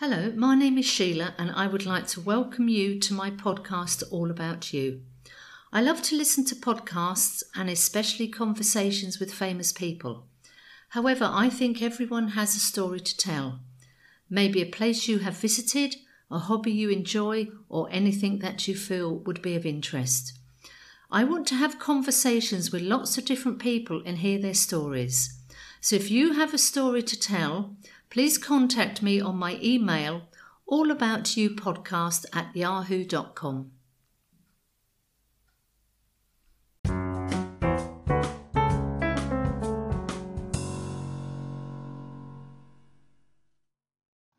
Hello, my name is Sheila, and I would like to welcome you to my podcast, All About You. I love to listen to podcasts and especially conversations with famous people. However, I think everyone has a story to tell. Maybe a place you have visited, a hobby you enjoy, or anything that you feel would be of interest. I want to have conversations with lots of different people and hear their stories. So if you have a story to tell, please contact me on my email allaboutyoupodcast at yahoo.com.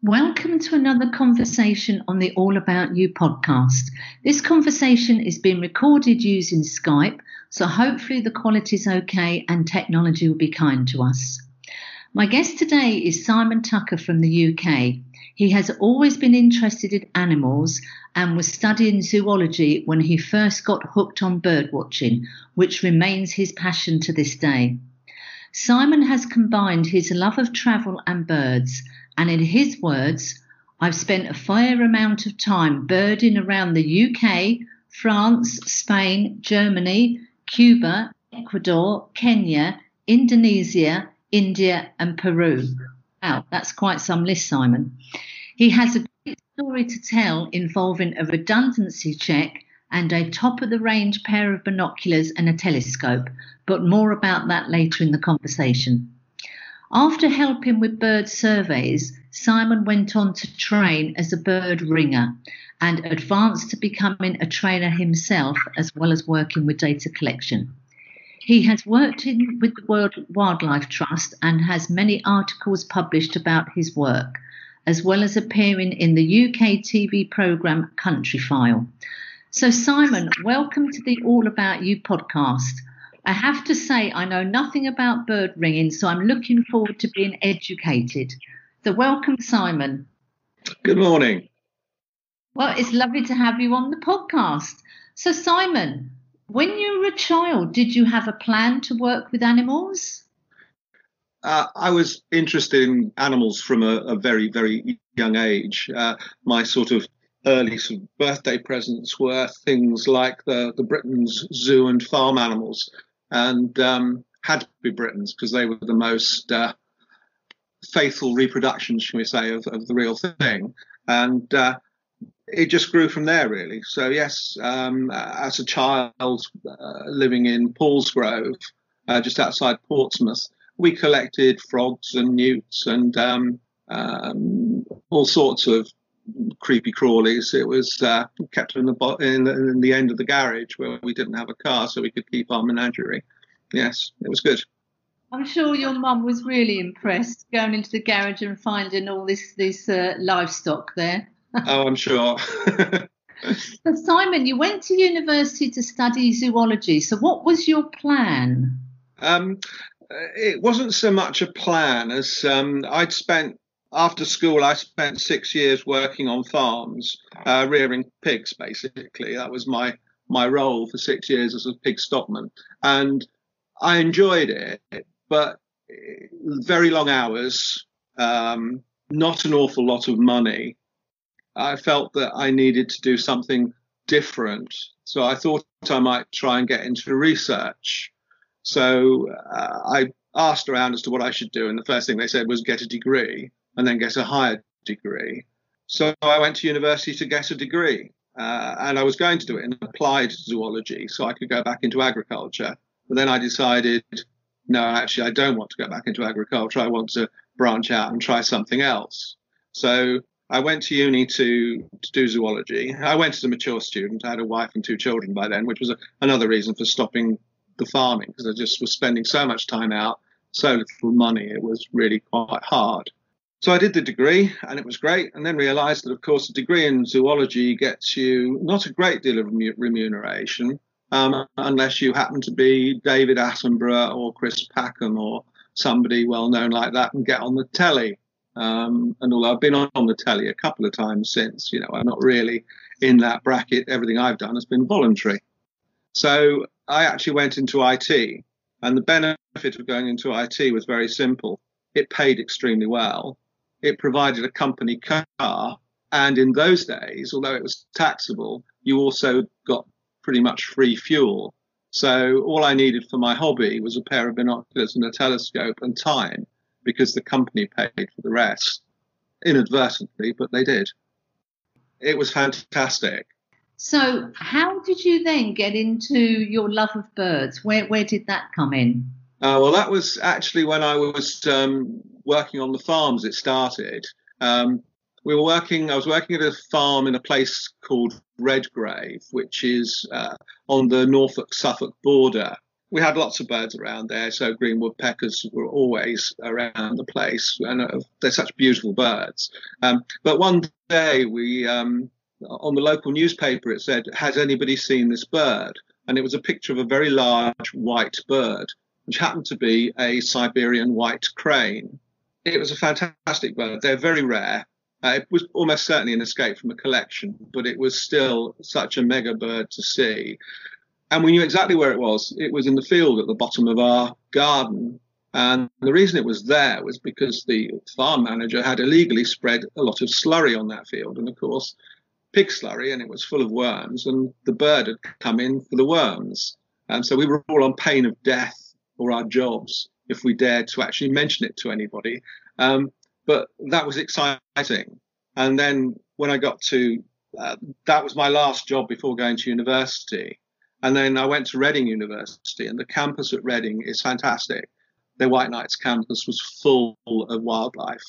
Welcome to another conversation on the All About You podcast. This conversation is being recorded using Skype, so hopefully the quality is okay and technology will be kind to us. My guest today is Simon Tucker from the UK. He has always been interested in animals and was studying zoology when he first got hooked on bird watching, which remains his passion to this day. Simon has combined his love of travel and birds, and in his words, I've spent a fair amount of time birding around the UK, France, Spain, Germany, Cuba, Ecuador, Kenya, Indonesia, India, and Peru. Wow, that's quite some list, Simon. He has a great story to tell involving a redundancy check and a top of the range pair of binoculars and a telescope, but more about that later in the conversation. After helping with bird surveys, Simon went on to train as a bird ringer and advanced to becoming a trainer himself as well as working with data collection. He has worked in, with the World Wildlife Trust and has many articles published about his work, as well as appearing in the UK TV programme Countryfile. So, Simon, welcome to the All About You podcast. I have to say, I know nothing about bird ringing, so I'm looking forward to being educated. So, welcome, Simon. Good morning. Well, it's lovely to have you on the podcast. So, Simon, when you were a child, did you have a plan to work with animals? Uh, I was interested in animals from a, a very, very young age. Uh, my sort of early sort of birthday presents were things like the, the Britains zoo and farm animals, and um, had to be Britains because they were the most uh, faithful reproductions, shall we say, of, of the real thing. And uh, it just grew from there, really. So yes, um, as a child uh, living in Paulsgrove, uh, just outside Portsmouth, we collected frogs and newts and um, um, all sorts of creepy crawlies. It was uh, kept in the, in the, in the end of the garage where we didn't have a car, so we could keep our menagerie. Yes, it was good. I'm sure your mum was really impressed going into the garage and finding all this this uh, livestock there oh, I'm sure. so, Simon, you went to university to study zoology. So, what was your plan? Um, it wasn't so much a plan as um, I'd spent after school. I spent six years working on farms, uh, rearing pigs. Basically, that was my my role for six years as a pig stockman, and I enjoyed it. But very long hours, um, not an awful lot of money, I felt that I needed to do something different. So I thought I might try and get into research. So uh, I asked around as to what I should do. And the first thing they said was get a degree and then get a higher degree. So I went to university to get a degree. Uh, and I was going to do it in applied zoology so I could go back into agriculture. But then I decided, no, actually, I don't want to go back into agriculture. I want to branch out and try something else. So I went to uni to, to do zoology. I went as a mature student. I had a wife and two children by then, which was a, another reason for stopping the farming because I just was spending so much time out, so little money. It was really quite hard. So I did the degree and it was great. And then realized that, of course, a degree in zoology gets you not a great deal of remuneration um, unless you happen to be David Attenborough or Chris Packham or somebody well known like that and get on the telly. Um, and although I've been on the telly a couple of times since, you know, I'm not really in that bracket. Everything I've done has been voluntary. So I actually went into IT, and the benefit of going into IT was very simple. It paid extremely well, it provided a company car. And in those days, although it was taxable, you also got pretty much free fuel. So all I needed for my hobby was a pair of binoculars and a telescope and time because the company paid for the rest inadvertently, but they did. It was fantastic. So, how did you then get into your love of birds? Where where did that come in? Uh, well, that was actually when I was um, working on the farms. It started. Um, we were working. I was working at a farm in a place called Redgrave, which is uh, on the Norfolk-Suffolk border. We had lots of birds around there, so green woodpeckers were always around the place, and uh, they're such beautiful birds. Um, but one day, we um, on the local newspaper it said, "Has anybody seen this bird?" And it was a picture of a very large white bird which happened to be a Siberian white crane. It was a fantastic bird. They're very rare. Uh, it was almost certainly an escape from a collection, but it was still such a mega bird to see. And we knew exactly where it was. It was in the field at the bottom of our garden. And the reason it was there was because the farm manager had illegally spread a lot of slurry on that field. And of course, pig slurry, and it was full of worms. And the bird had come in for the worms. And so we were all on pain of death or our jobs if we dared to actually mention it to anybody. Um, but that was exciting. And then when I got to, uh, that was my last job before going to university. And then I went to Reading University, and the campus at Reading is fantastic. The Whiteknights campus was full of wildlife.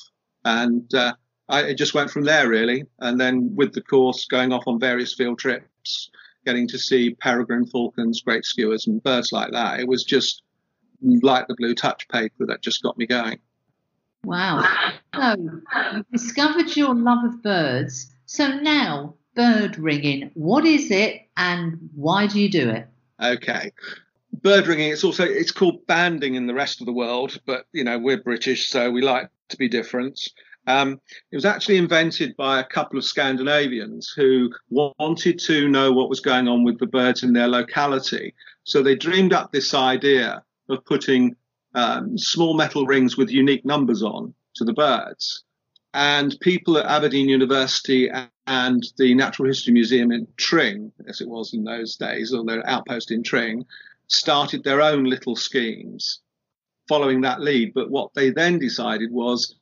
And uh, I it just went from there, really. And then with the course, going off on various field trips, getting to see peregrine falcons, great skuas, and birds like that. It was just like the blue touch paper that just got me going. Wow. So you discovered your love of birds. So now, bird ringing, what is it and why do you do it? Okay. Bird ringing, it's also it's called banding in the rest of the world, but you know, we're British, so we like to be different. Um, it was actually invented by a couple of Scandinavians who wanted to know what was going on with the birds in their locality. So they dreamed up this idea of putting um, small metal rings with unique numbers on to the birds. And people at Aberdeen University and the Natural History Museum in Tring, as it was in those days, or their outpost in Tring, started their own little schemes following that lead. But what they then decided was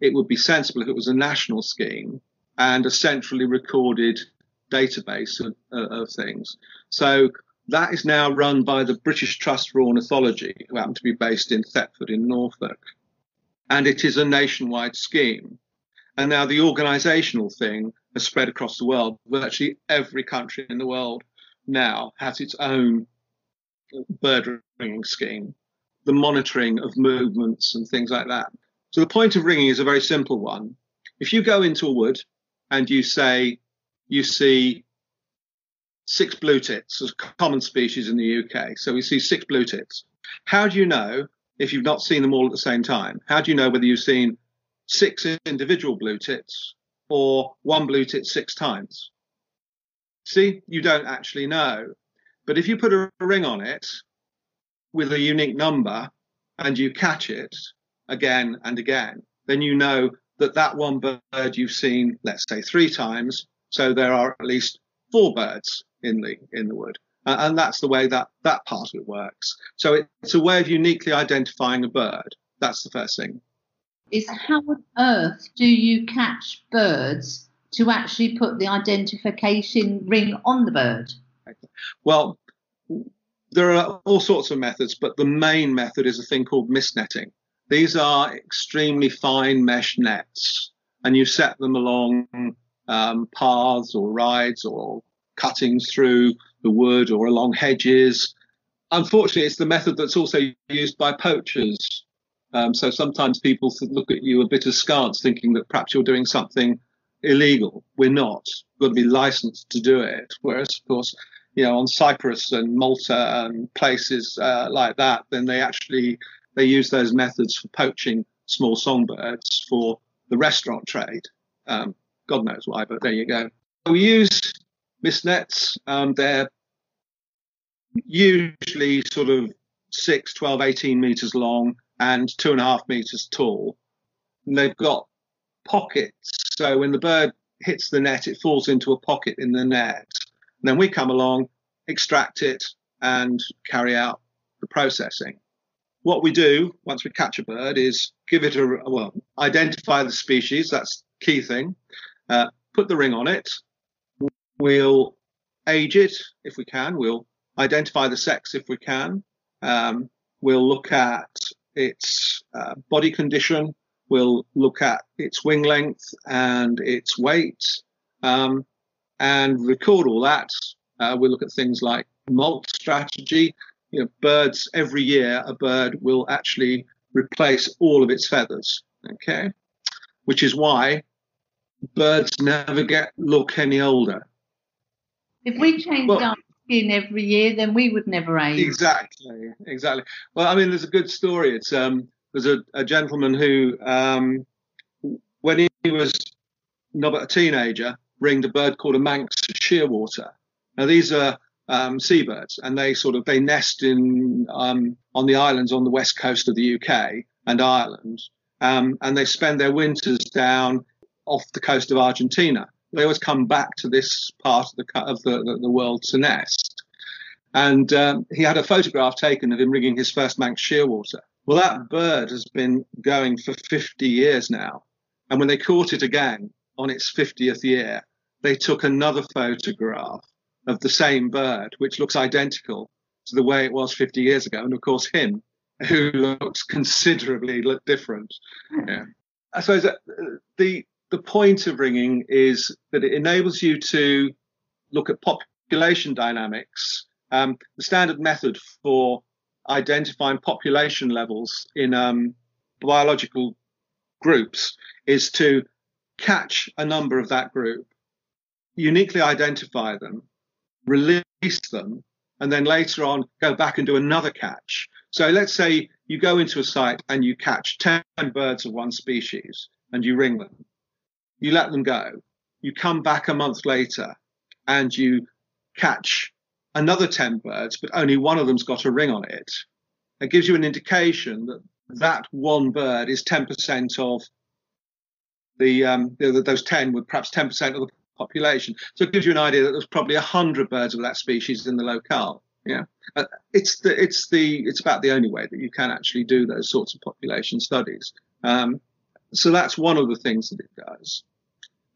it would be sensible if it was a national scheme and a centrally recorded database of, uh, of things. So that is now run by the British Trust for Ornithology, who happen to be based in Thetford in Norfolk. And it is a nationwide scheme. And now the organizational thing has spread across the world. Virtually every country in the world now has its own bird ringing scheme, the monitoring of movements and things like that. So the point of ringing is a very simple one. If you go into a wood and you say you see six blue tits as common species in the UK. So we see six blue tits. How do you know if you've not seen them all at the same time? How do you know whether you've seen six individual blue tits or one blue tit six times? See, you don't actually know. But if you put a ring on it with a unique number and you catch it again and again, then you know that that one bird you've seen, let's say three times, so there are at least four birds in the in the wood. And that's the way that that part of it works. So it's a way of uniquely identifying a bird. That's the first thing. Is how on earth do you catch birds to actually put the identification ring on the bird? Well, there are all sorts of methods, but the main method is a thing called mist netting. These are extremely fine mesh nets, and you set them along um, paths or rides or cuttings through the wood or along hedges. Unfortunately, it's the method that's also used by poachers. Um, so sometimes people look at you a bit askance, thinking that perhaps you're doing something illegal. We're not. We've got to be licensed to do it. Whereas, of course, you know, on Cyprus and Malta and places uh, like that, then they actually they use those methods for poaching small songbirds for the restaurant trade. Um, God knows why, but there you go. We use mist nets. Um, they're usually sort of 6, 12, 18 meters long and two and a half meters tall. And they've got pockets. So when the bird hits the net, it falls into a pocket in the net. And then we come along, extract it, and carry out the processing. What we do once we catch a bird is give it a well, identify the species. That's key thing. Uh, put the ring on it. We'll age it if we can. We'll identify the sex if we can. Um, we'll look at its uh, body condition. We'll look at its wing length and its weight um, and record all that. Uh, we'll look at things like molt strategy. You know, birds every year, a bird will actually replace all of its feathers. Okay, which is why birds never get look any older. If we change well, skin every year, then we would never age. Exactly, exactly. Well, I mean, there's a good story. It's um, there's a, a gentleman who, um, when he was not a teenager, ringed a bird called a Manx shearwater. Now these are um, seabirds, and they sort of they nest in um, on the islands on the west coast of the UK and Ireland, um, and they spend their winters down off the coast of Argentina. They always come back to this part of the of the, the, the world to nest. And um, he had a photograph taken of him ringing his first Manx shearwater. Well, that bird has been going for 50 years now. And when they caught it again on its 50th year, they took another photograph of the same bird, which looks identical to the way it was 50 years ago. And of course, him, who looks considerably different. Yeah. I suppose the the point of ringing is that it enables you to look at population dynamics. Um, the standard method for identifying population levels in um, biological groups is to catch a number of that group, uniquely identify them, release them, and then later on go back and do another catch. So let's say you go into a site and you catch 10 birds of one species and you ring them you let them go. You come back a month later and you catch another 10 birds, but only one of them's got a ring on it. It gives you an indication that that one bird is 10% of the, um, those 10 with perhaps 10% of the population. So it gives you an idea that there's probably 100 birds of that species in the locale. Yeah, uh, it's the it's the it's about the only way that you can actually do those sorts of population studies. Um, so that's one of the things that it does.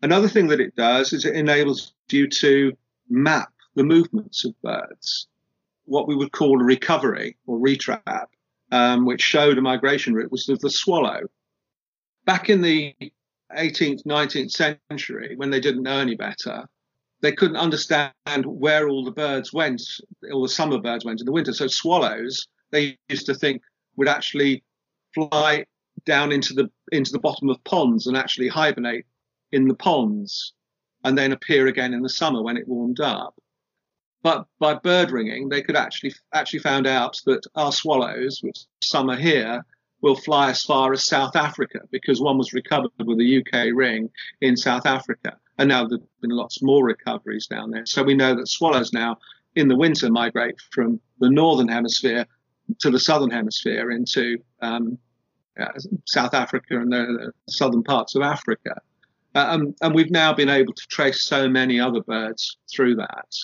Another thing that it does is it enables you to map the movements of birds, what we would call a recovery or retrap, um, which showed a migration route was the swallow. Back in the 18th, 19th century, when they didn't know any better, they couldn't understand where all the birds went, all the summer birds went in the winter. So swallows, they used to think would actually fly down into the into the bottom of ponds and actually hibernate in the ponds and then appear again in the summer when it warmed up. But by bird ringing, they could actually actually found out that our swallows, which summer here, will fly as far as South Africa because one was recovered with a UK ring in South Africa. And now there've been lots more recoveries down there. So we know that swallows now in the winter migrate from the northern hemisphere to the southern hemisphere into um, South Africa and the southern parts of Africa. Uh, um, and we've now been able to trace so many other birds through that.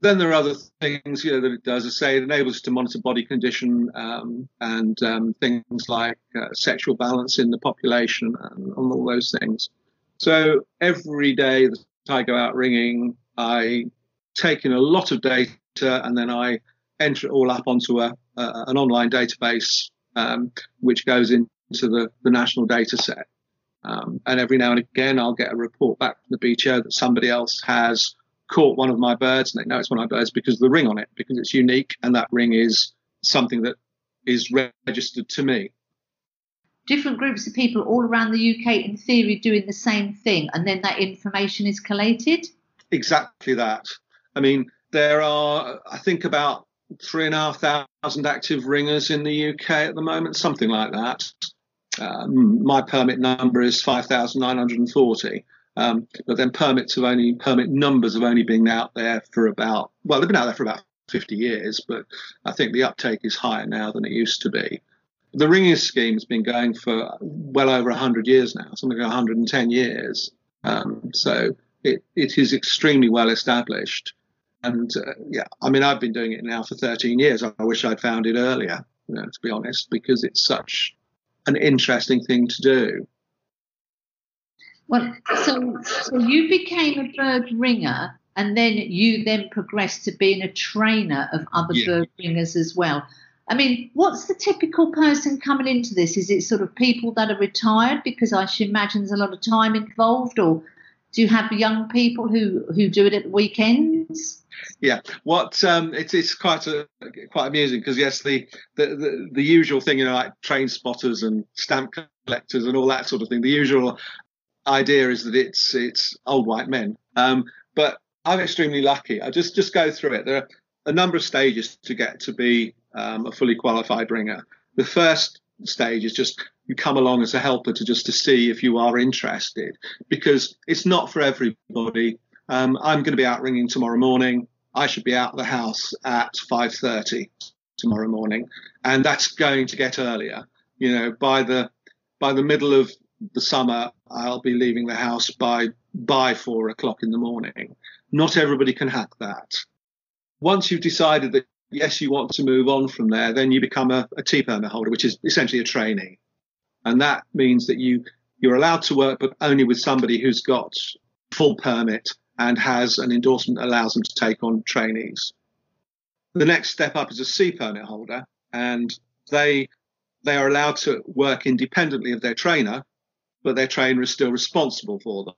Then there are other things you know, that it does. I say it enables us to monitor body condition um, and um, things like uh, sexual balance in the population and, and, all those things. So every day that I go out ringing, I take in a lot of data and then I enter it all up onto a, a an online database um, which goes into the, the national data set. Um, and every now and again, I'll get a report back from the BTO that somebody else has caught one of my birds, and they know it's one of my birds because of the ring on it, because it's unique, and that ring is something that is registered to me. Different groups of people all around the UK, in theory, doing the same thing, and then that information is collated? Exactly that. I mean, there are, I think, about three and a half thousand active ringers in the UK at the moment, something like that. Um, my permit number is 5,940. Um, but then permits have only permit numbers have only been out there for about well they've been out there for about 50 years, but I think the uptake is higher now than it used to be. the ringing scheme has been going for well over 100 years now, something like 110 years. Um, so it, it is extremely well established. And uh, yeah, I mean, I've been doing it now for 13 years. I wish I'd found it earlier, you know, to be honest, because it's such an interesting thing to do. Well, so so you became a bird ringer, and then you then progressed to being a trainer of other yeah. bird ringers as well. I mean, what's the typical person coming into this? Is it sort of people that are retired? Because I should imagine there's a lot of time involved, or do you have young people who who do it at weekends? Yeah, what um, it's it's quite a, quite amusing because yes, the, the, the the usual thing, you know, like train spotters and stamp collectors and all that sort of thing. The usual idea is that it's it's old white men, um, but I'm extremely lucky. I just just go through it. There are a number of stages to get to be um, a fully qualified ringer. The first stage is just you come along as a helper to just to see if you are interested because it's not for everybody. Um, I'm going to be out ringing tomorrow morning. I should be out of the house at 5:30 tomorrow morning, and that's going to get earlier. You know, by the by the middle of the summer, I'll be leaving the house by by four o'clock in the morning. Not everybody can hack that. Once you've decided that yes, you want to move on from there, then you become a, a T permit holder, which is essentially a trainee, and that means that you you're allowed to work, but only with somebody who's got full permit and has an endorsement that allows them to take on trainees. The next step up is a C permit holder, and they they are allowed to work independently of their trainer, but their trainer is still responsible for them,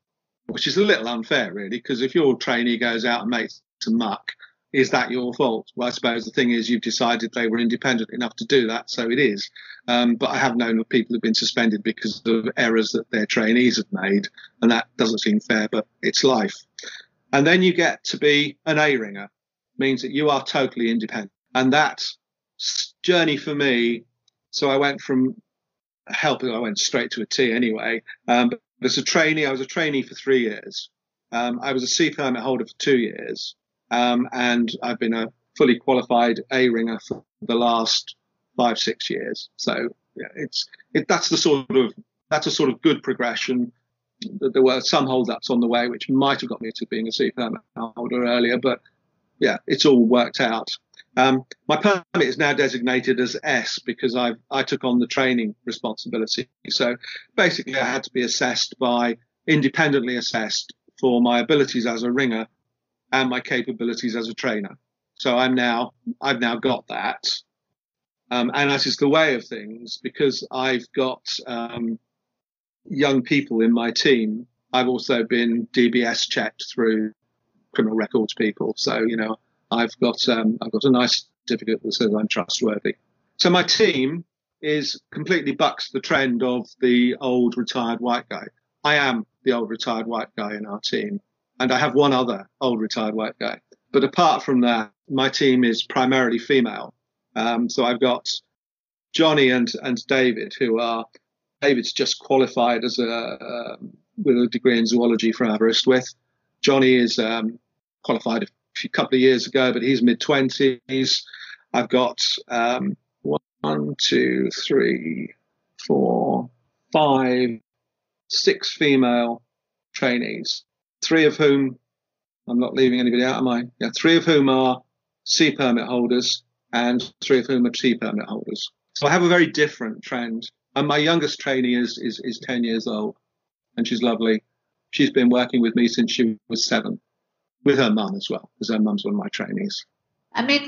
which is a little unfair, really, because if your trainee goes out and makes some muck, is that your fault? Well, I suppose the thing is you've decided they were independent enough to do that, so it is. Um, but I have known of people who've been suspended because of errors that their trainees have made, and that doesn't seem fair, but it's life. And then you get to be an A ringer, means that you are totally independent. And that journey for me, so I went from helping, I went straight to a T anyway. Um, but as a trainee, I was a trainee for three years. Um, I was a C permit holder for two years. Um, and I've been a fully qualified A ringer for the last five, six years. So yeah, it's it, that's the sort of that's a sort of good progression. There were some holdups on the way, which might have got me to being a C permit holder earlier, but yeah, it's all worked out. Um, my permit is now designated as S because I I took on the training responsibility. So basically, I had to be assessed by independently assessed for my abilities as a ringer and my capabilities as a trainer. So I'm now I've now got that, um, and that is the way of things because I've got um, young people in my team. I've also been DBS checked through criminal records people, so you know I've got um, I've got a nice certificate that says I'm trustworthy. So my team is completely bucks the trend of the old retired white guy. I am the old retired white guy in our team and I have one other old retired white guy. But apart from that, my team is primarily female. Um, so I've got Johnny and and David, who are David's just qualified as a uh, with a degree in zoology from Aberystwyth. Johnny is um, qualified a few, couple of years ago, but he's mid twenties. I've got um, one, two, three, four, five, six female trainees three of whom I'm not leaving anybody out, am I? Yeah, three of whom are C permit holders and three of whom are T permit holders. So I have a very different trend. And my youngest trainee is, is, is 10 years old and she's lovely. She's been working with me since she was seven, with her mum as well, because her mum's one of my trainees. I mean,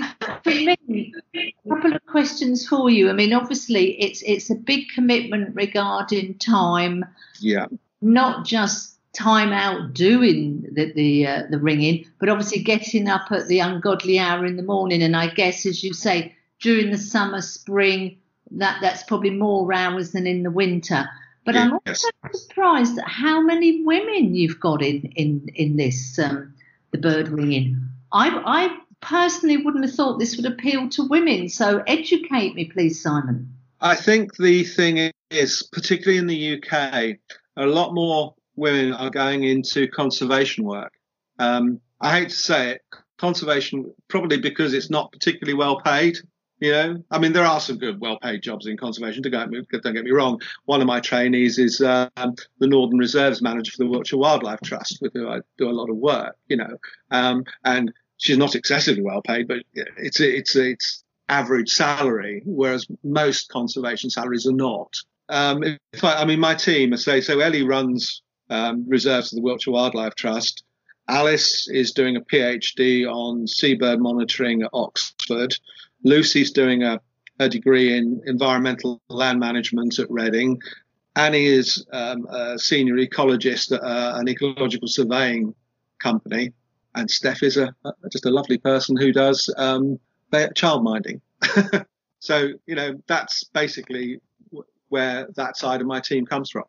for me, a couple of questions for you. I mean, obviously, it's it's a big commitment regarding time. Yeah. Not just time out doing the the, uh, the ringing, but obviously getting up at the ungodly hour in the morning. And I guess, as you say, during the summer, spring, that that's probably more hours than in the winter. But yes. I'm also surprised at how many women you've got in in in this um, the bird ringing. I I personally wouldn't have thought this would appeal to women. So educate me, please, Simon. I think the thing is, particularly in the UK, a lot more women are going into conservation work. Um, I hate to say it, conservation probably because it's not particularly well paid. You know, I mean, there are some good, well-paid jobs in conservation. Don't get, me wrong. One of my trainees is um, the Northern Reserves manager for the Wiltshire Wildlife Trust, with who I do a lot of work. You know, um, and she's not excessively well paid, but it's it's it's average salary, whereas most conservation salaries are not. Um, I, I, mean, my team, I say, so Ellie runs um, reserves of the Wiltshire Wildlife Trust. Alice is doing a PhD on seabird monitoring at Oxford. Lucy's doing a, a degree in environmental land management at Reading. Annie is um, a senior ecologist at uh, an ecological surveying company. And Steph is a, a just a lovely person who does um, child minding. so, you know, that's basically where that side of my team comes from.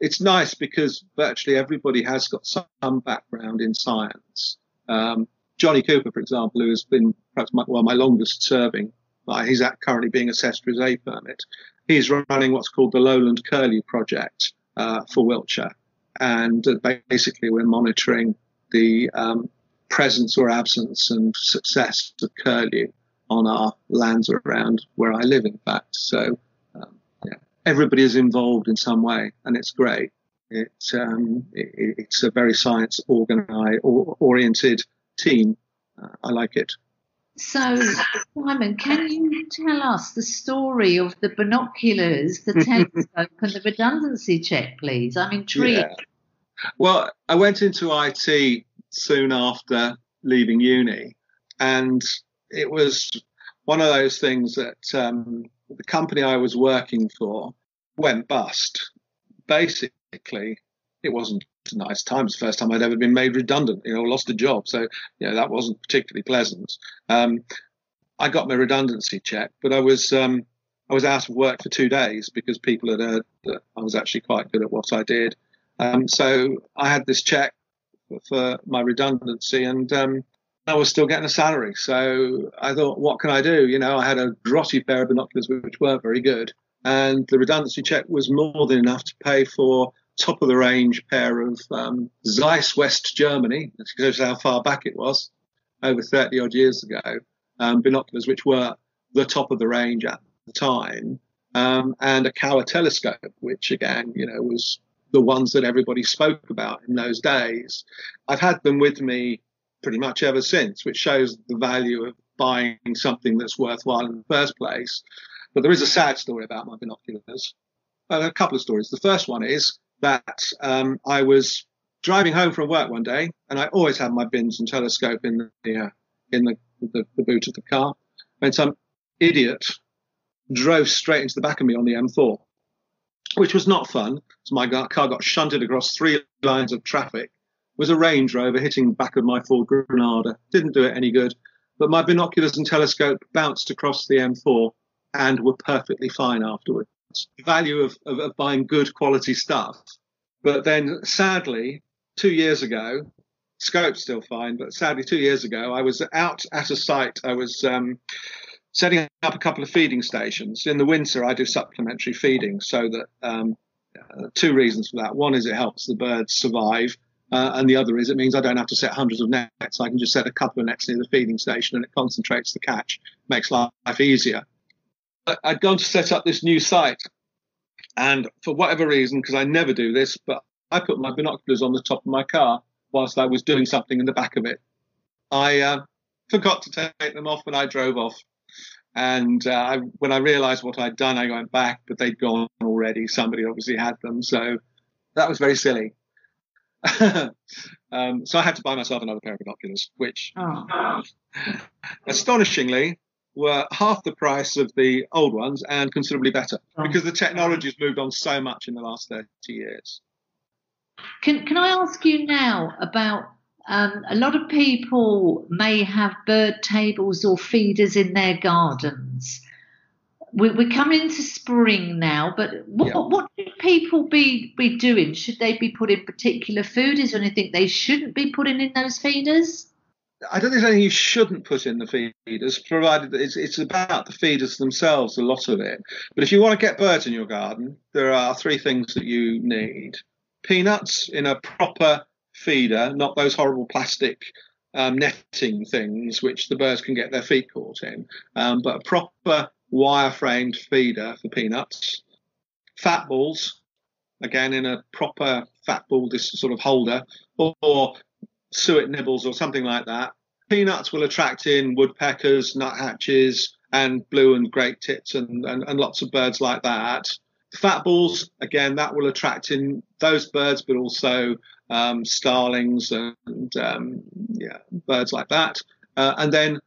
It's nice because virtually everybody has got some background in science. Um, Johnny Cooper, for example, who has been perhaps my, well my longest serving, uh, he's currently being assessed for his A permit. He's running what's called the Lowland Curlew project uh, for Wiltshire, and uh, basically we're monitoring the um, presence or absence and success of curlew on our lands around where I live. In fact, so um, yeah, everybody is involved in some way, and it's great. It's um, it, it's a very science organized oriented team. Uh, I like it. So, Simon, can you tell us the story of the binoculars, the telescope, and the redundancy check, please? I'm intrigued. Yeah. Well, I went into IT soon after leaving uni, and it was one of those things that um, the company I was working for went bust. Basically, it wasn't nice time. It's the first time I'd ever been made redundant, you know, lost a job. So, you know, that wasn't particularly pleasant. Um, I got my redundancy check, but I was um, I was out of work for two days because people had heard that I was actually quite good at what I did. Um, so I had this check for, for my redundancy, and um, I was still getting a salary. So I thought, what can I do? You know, I had a grotty pair of binoculars which weren't very good, and the redundancy check was more than enough to pay for top of the range pair of um, Zeiss West Germany. That shows how far back it was, over 30 odd years ago. Um, binoculars which were the top of the range at the time, um, and a Kowa telescope, which again, you know, was the ones that everybody spoke about in those days. I've had them with me pretty much ever since, which shows the value of buying something that's worthwhile in the first place. But there is a sad story about my binoculars. Uh, a couple of stories. The first one is that um, I was driving home from work one day, and I always have my bins and telescope in the uh, in the, the, the boot of the car, when some idiot drove straight into the back of me on the M4, which was not fun. So my car got shunted across three lines of traffic. It was a Range Rover hitting the back of my Ford Granada. Didn't do it any good. But my binoculars and telescope bounced across the M4 and were perfectly fine afterwards value of, of, of buying good quality stuff. But then sadly, two years ago, scope's still fine, but sadly, two years ago, I was out at a site. I was um, setting up a couple of feeding stations. In the winter, I do supplementary feeding so that um, uh, two reasons for that. One is it helps the birds survive, uh, and the other is it means I don't have to set hundreds of nets. I can just set a couple of nets near the feeding station, and it concentrates the catch, makes life easier. I'd gone to set up this new site, and for whatever reason, because I never do this, but I put my binoculars on the top of my car whilst I was doing something in the back of it. I uh, forgot to take them off when I drove off. And uh, I, when I realized what I'd done, I went back, but they'd gone already. Somebody obviously had them. So that was very silly. um, so I had to buy myself another pair of binoculars, which oh. astonishingly were half the price of the old ones and considerably better oh. because the technology has moved on so much in the last 30 years. Can, can I ask you now about um, a lot of people may have bird tables or feeders in their gardens. We, we're coming into spring now, but what, yeah. what should people be, be doing? Should they be putting particular food? Is there anything they shouldn't be putting in those feeders? I don't think there's anything you shouldn't put in the feeders, provided it's, it's about the feeders themselves, a lot of it. But if you want to get birds in your garden, there are three things that you need. Peanuts in a proper feeder, not those horrible plastic um, netting things which the birds can get their feet caught in, um, but a proper wire framed feeder for peanuts, fat balls, again in a proper fat ball, this sort of holder, or, or suet nibbles or something like that. Peanuts will attract in woodpeckers, nuthatches, and blue and great tits and, and, and lots of birds like that. Fat balls, again, that will attract in those birds, but also um, starlings and um, yeah, birds like that. Uh, and then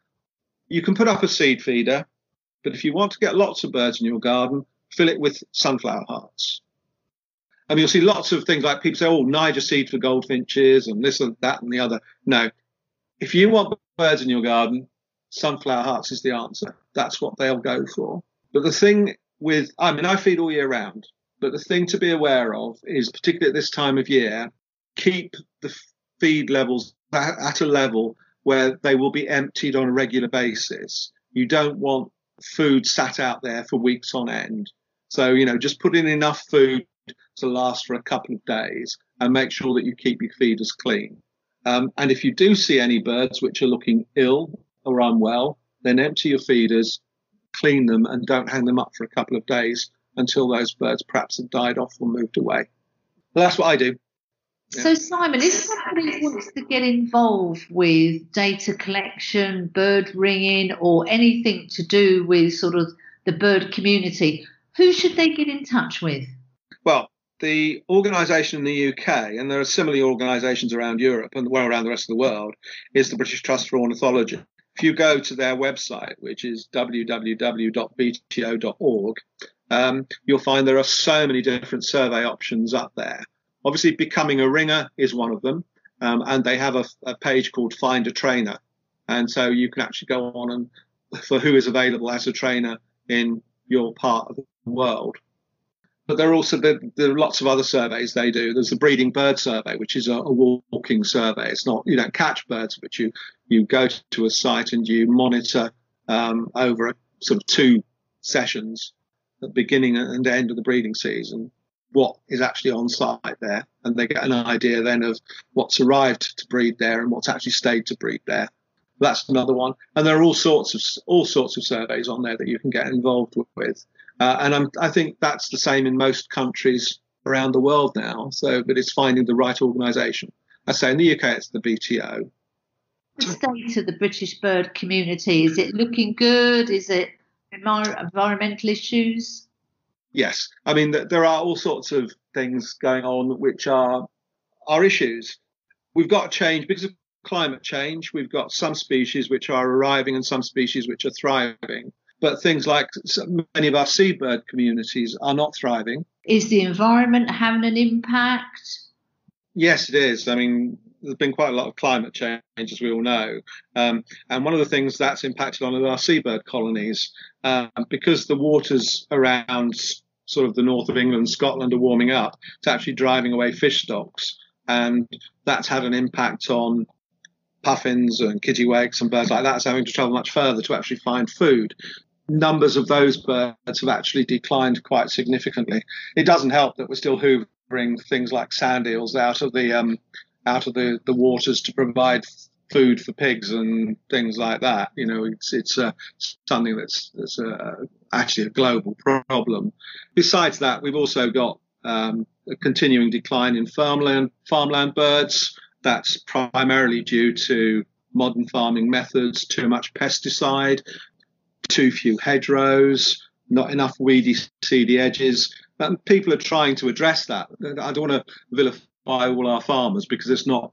you can put up a seed feeder, but if you want to get lots of birds in your garden, fill it with sunflower hearts. I mean, you'll see lots of things like people say, oh, Niger seed for goldfinches and this and that and the other. No. If you want birds in your garden, sunflower hearts is the answer. That's what they'll go for. But the thing with, I mean, I feed all year round, but the thing to be aware of is, particularly at this time of year, keep the feed levels at a level where they will be emptied on a regular basis. You don't want food sat out there for weeks on end. So, you know, just put in enough food to last for a couple of days and make sure that you keep your feeders clean. Um, and if you do see any birds which are looking ill or unwell, then empty your feeders, clean them, and don't hang them up for a couple of days until those birds perhaps have died off or moved away. Well, that's what I do. So, Simon, if somebody wants to get involved with data collection, bird ringing, or anything to do with sort of the bird community, who should they get in touch with? The organisation in the UK, and there are similar organisations around Europe and well around the rest of the world, is the British Trust for Ornithology. If you go to their website, which is www.bto.org, um, you'll find there are so many different survey options up there. Obviously, becoming a ringer is one of them, um, and they have a, a, page called Find a Trainer, and so you can actually go on and for who is available as a trainer in your part of the world. But there are also there, there are lots of other surveys they do. There's the breeding bird survey, which is a, a walking survey. It's not you don't catch birds, but you you go to a site and you monitor um, over a, sort of two sessions, at the beginning and end of the breeding season, what is actually on site there, and they get an idea then of what's arrived to breed there and what's actually stayed to breed there. That's another one, and there are all sorts of all sorts of surveys on there that you can get involved with, uh, and I'm, I think that's the same in most countries around the world now. So, but it's finding the right organisation. I say in the UK it's the BTO. The state of the British bird community is it looking good? Is it environmental issues? yes, I mean there are all sorts of things going on which are are issues. We've got to change because of climate change. We've got some species which are arriving and some species which are thriving. But things like many of our seabird communities are not thriving. Is the environment having an impact? Yes, it is. I mean, there's been quite a lot of climate change, as we all know. Um, and one of the things that's impacted on our seabird colonies, uh, because the waters around sort of the north of England, Scotland are warming up, it's actually driving away fish stocks. And that's had an impact on puffins and kittiwakes and birds like that, so having to travel much further to actually find food. Numbers of those birds have actually declined quite significantly. It doesn't help that we're still hoovering things like sand eels out of the um, out of the, the waters to provide food for pigs and things like that. You know, it's it's uh, something that's that's uh, actually a global problem. Besides that, we've also got um, a continuing decline in farmland farmland birds. That's primarily due to modern farming methods, too much pesticide, too few hedgerows, not enough weedy, seedy edges. And people are trying to address that. I don't want to vilify all our farmers because it's not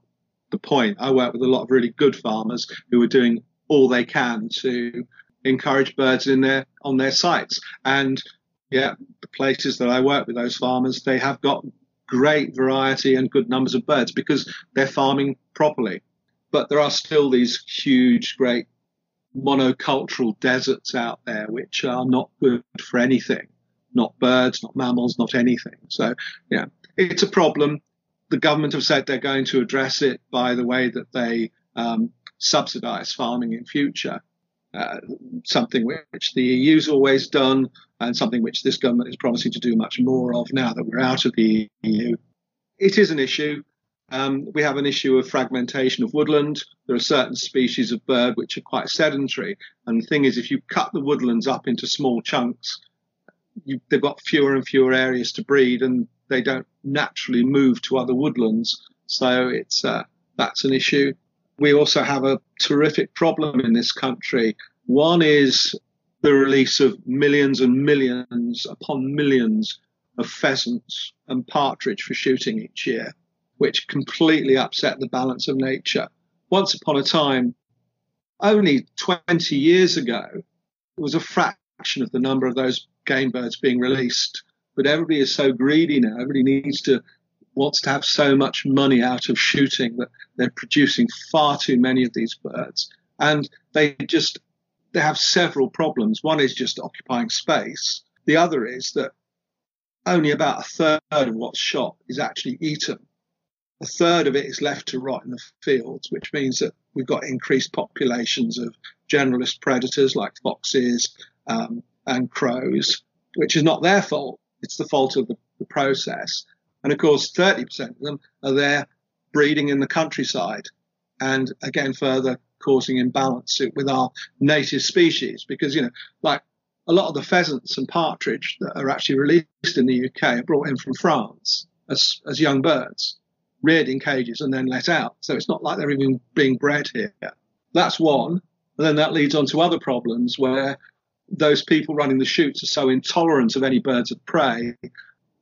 the point. I work with a lot of really good farmers who are doing all they can to encourage birds in their on their sites. And yeah, the places that I work with those farmers, they have got great variety and good numbers of birds because they're farming properly. But there are still these huge, great monocultural deserts out there which are not good for anything, not birds, not mammals, not anything. So yeah, it's a problem the government have said they're going to address it by the way that they um, subsidise farming in future. Uh, something which the EU's always done, and something which this government is promising to do much more of now that we're out of the EU. It is an issue. Um, we have an issue of fragmentation of woodland. There are certain species of bird which are quite sedentary. And the thing is, if you cut the woodlands up into small chunks, you, they've got fewer and fewer areas to breed, and they don't naturally move to other woodlands. So it's uh, that's an issue. We also have a terrific problem in this country. One is the release of millions and millions upon millions of pheasants and partridge for shooting each year which completely upset the balance of nature. Once upon a time, only 20 years ago, it was a fraction of the number of those game birds being released. But everybody is so greedy now. Everybody needs to wants to have so much money out of shooting that they're producing far too many of these birds, and they just they have several problems. One is just occupying space. The other is that only about a third of what's shot is actually eaten a third of it is left to rot in the fields, which means that we've got increased populations of generalist predators like foxes um, and crows, which is not their fault. It's the fault of the, the process. And of course, 30% of them are there breeding in the countryside and again, further causing imbalance with our native species because, you know, like a lot of the pheasants and partridge that are actually released in the UK are brought in from France as, as young birds reared in cages and then let out. So it's not like they're even being bred here. That's one. And then that leads on to other problems where those people running the shoots are so intolerant of any birds of prey,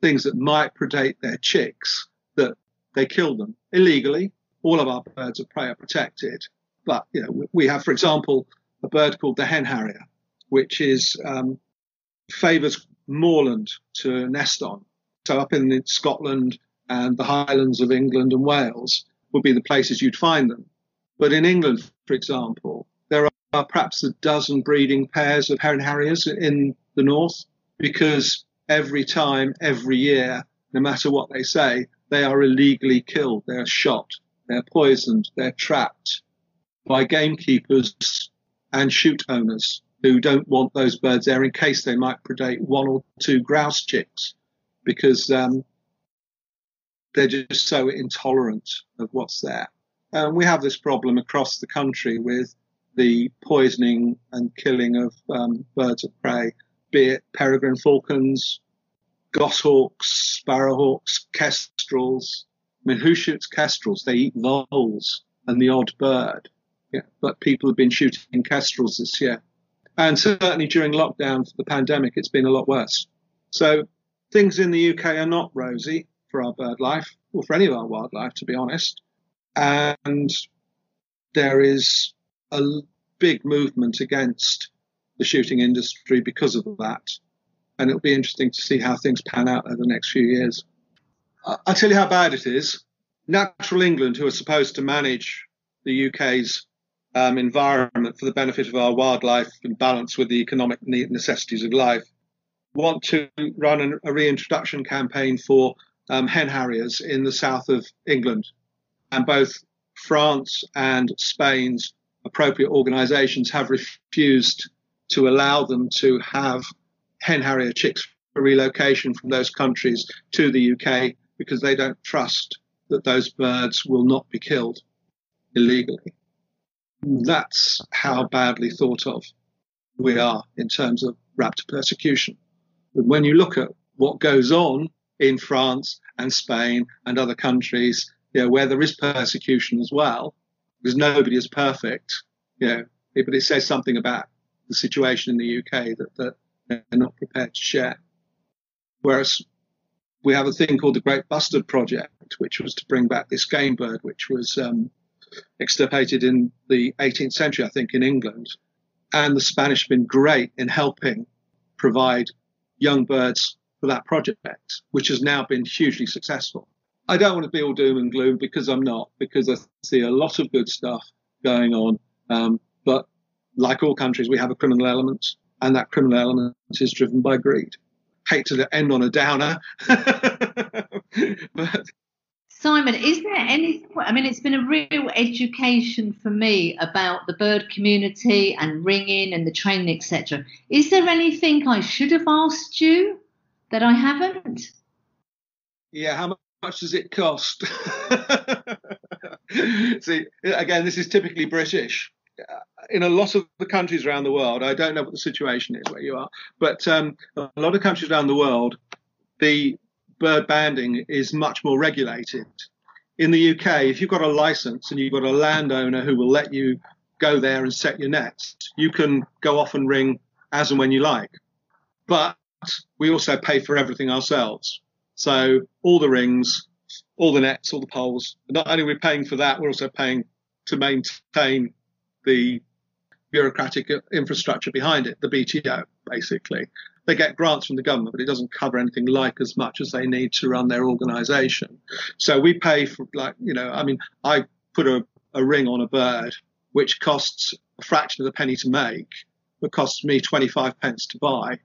things that might predate their chicks, that they kill them illegally. All of our birds of prey are protected. But, you know, we have, for example, a bird called the hen harrier, which is um, favours moorland to nest on. So up in Scotland, and the Highlands of England and Wales would be the places you'd find them. But in England, for example, there are perhaps a dozen breeding pairs of hen harriers in the north because every time, every year, no matter what they say, they are illegally killed. They are shot, they're poisoned, they're trapped by gamekeepers and shoot owners who don't want those birds there in case they might predate one or two grouse chicks because um, they're just so intolerant of what's there. And we have this problem across the country with the poisoning and killing of um, birds of prey, be it peregrine falcons, goshawks, sparrowhawks, kestrels. I mean, who shoots kestrels? They eat voles and the odd bird. Yeah, but people have been shooting kestrels this year. And certainly during lockdown for the pandemic, it's been a lot worse. So things in the UK are not rosy for our bird life, or for any of our wildlife, to be honest. And there is a big movement against the shooting industry because of that. And it'll be interesting to see how things pan out over the next few years. I'll tell you how bad it is. Natural England, who are supposed to manage the UK's um, environment for the benefit of our wildlife and balance with the economic necessities of life, want to run a reintroduction campaign for um, hen harriers in the south of England. And both France and Spain's appropriate organizations have refused to allow them to have hen harrier chicks for relocation from those countries to the UK because they don't trust that those birds will not be killed illegally. That's how badly thought of we are in terms of raptor persecution. When you look at what goes on in France and Spain and other countries, you know, where there is persecution as well, because nobody is perfect, you know, but it says something about the situation in the UK that, that they're not prepared to share. Whereas we have a thing called the Great Bustard Project, which was to bring back this game bird, which was um, extirpated in the 18th century, I think, in England. And the Spanish have been great in helping provide young birds for that project, which has now been hugely successful. I don't want to be all doom and gloom because I'm not, because I see a lot of good stuff going on. Um, but like all countries, we have a criminal element, and that criminal element is driven by greed. Hate to end on a downer, but Simon, is there any? I mean, it's been a real education for me about the bird community and ringing and the training, etc. Is there anything I should have asked you? That I haven't? Yeah, how much does it cost? See, again, this is typically British. In a lot of the countries around the world, I don't know what the situation is where you are, but um, a lot of countries around the world, the bird banding is much more regulated. In the UK, if you've got a license and you've got a landowner who will let you go there and set your nets, you can go off and ring as and when you like. But we also pay for everything ourselves. So all the rings, all the nets, all the poles. Not only are we paying for that, we're also paying to maintain the bureaucratic infrastructure behind it, the BTO, basically. They get grants from the government, but it doesn't cover anything like as much as they need to run their organization. So we pay for, like, you know, I mean, I put a, a ring on a bird, which costs a fraction of a penny to make, but costs me 25 pence to buy.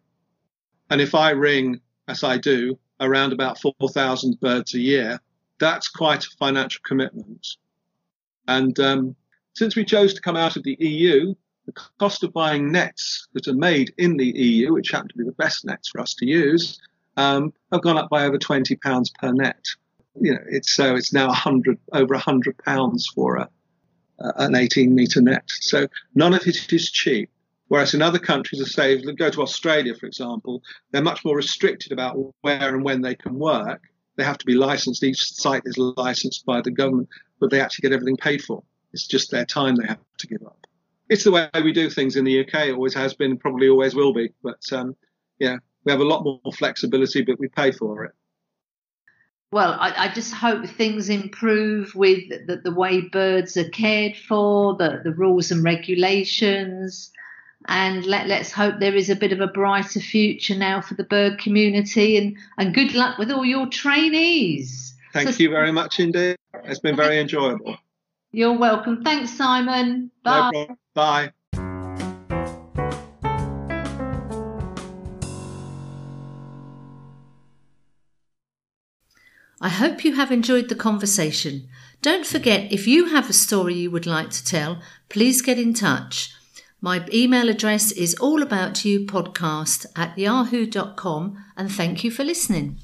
And if I ring, as I do, around about 4,000 birds a year, that's quite a financial commitment. And um, since we chose to come out of the EU, the cost of buying nets that are made in the EU, which happen to be the best nets for us to use, um, have gone up by over 20 pounds per net. You know, it's so it's now 100 over 100 pounds for a, uh, an 18 meter net. So none of it is cheap. Whereas in other countries, say, go to Australia, for example, they're much more restricted about where and when they can work. They have to be licensed. Each site is licensed by the government, but they actually get everything paid for. It's just their time they have to give up. It's the way we do things in the UK. It always has been, probably always will be. But um, yeah, we have a lot more flexibility, but we pay for it. Well, I, I just hope things improve with the, the, way birds are cared for, the, the rules and regulations, and let, let's hope there is a bit of a brighter future now for the bird community and, and good luck with all your trainees. Thank so, you very much indeed. It's been very enjoyable. You're welcome. Thanks, Simon. Bye. No Bye. I hope you have enjoyed the conversation. Don't forget, if you have a story you would like to tell, please get in touch. My email address is allaboutyoupodcast at yahoo.com and thank you for listening.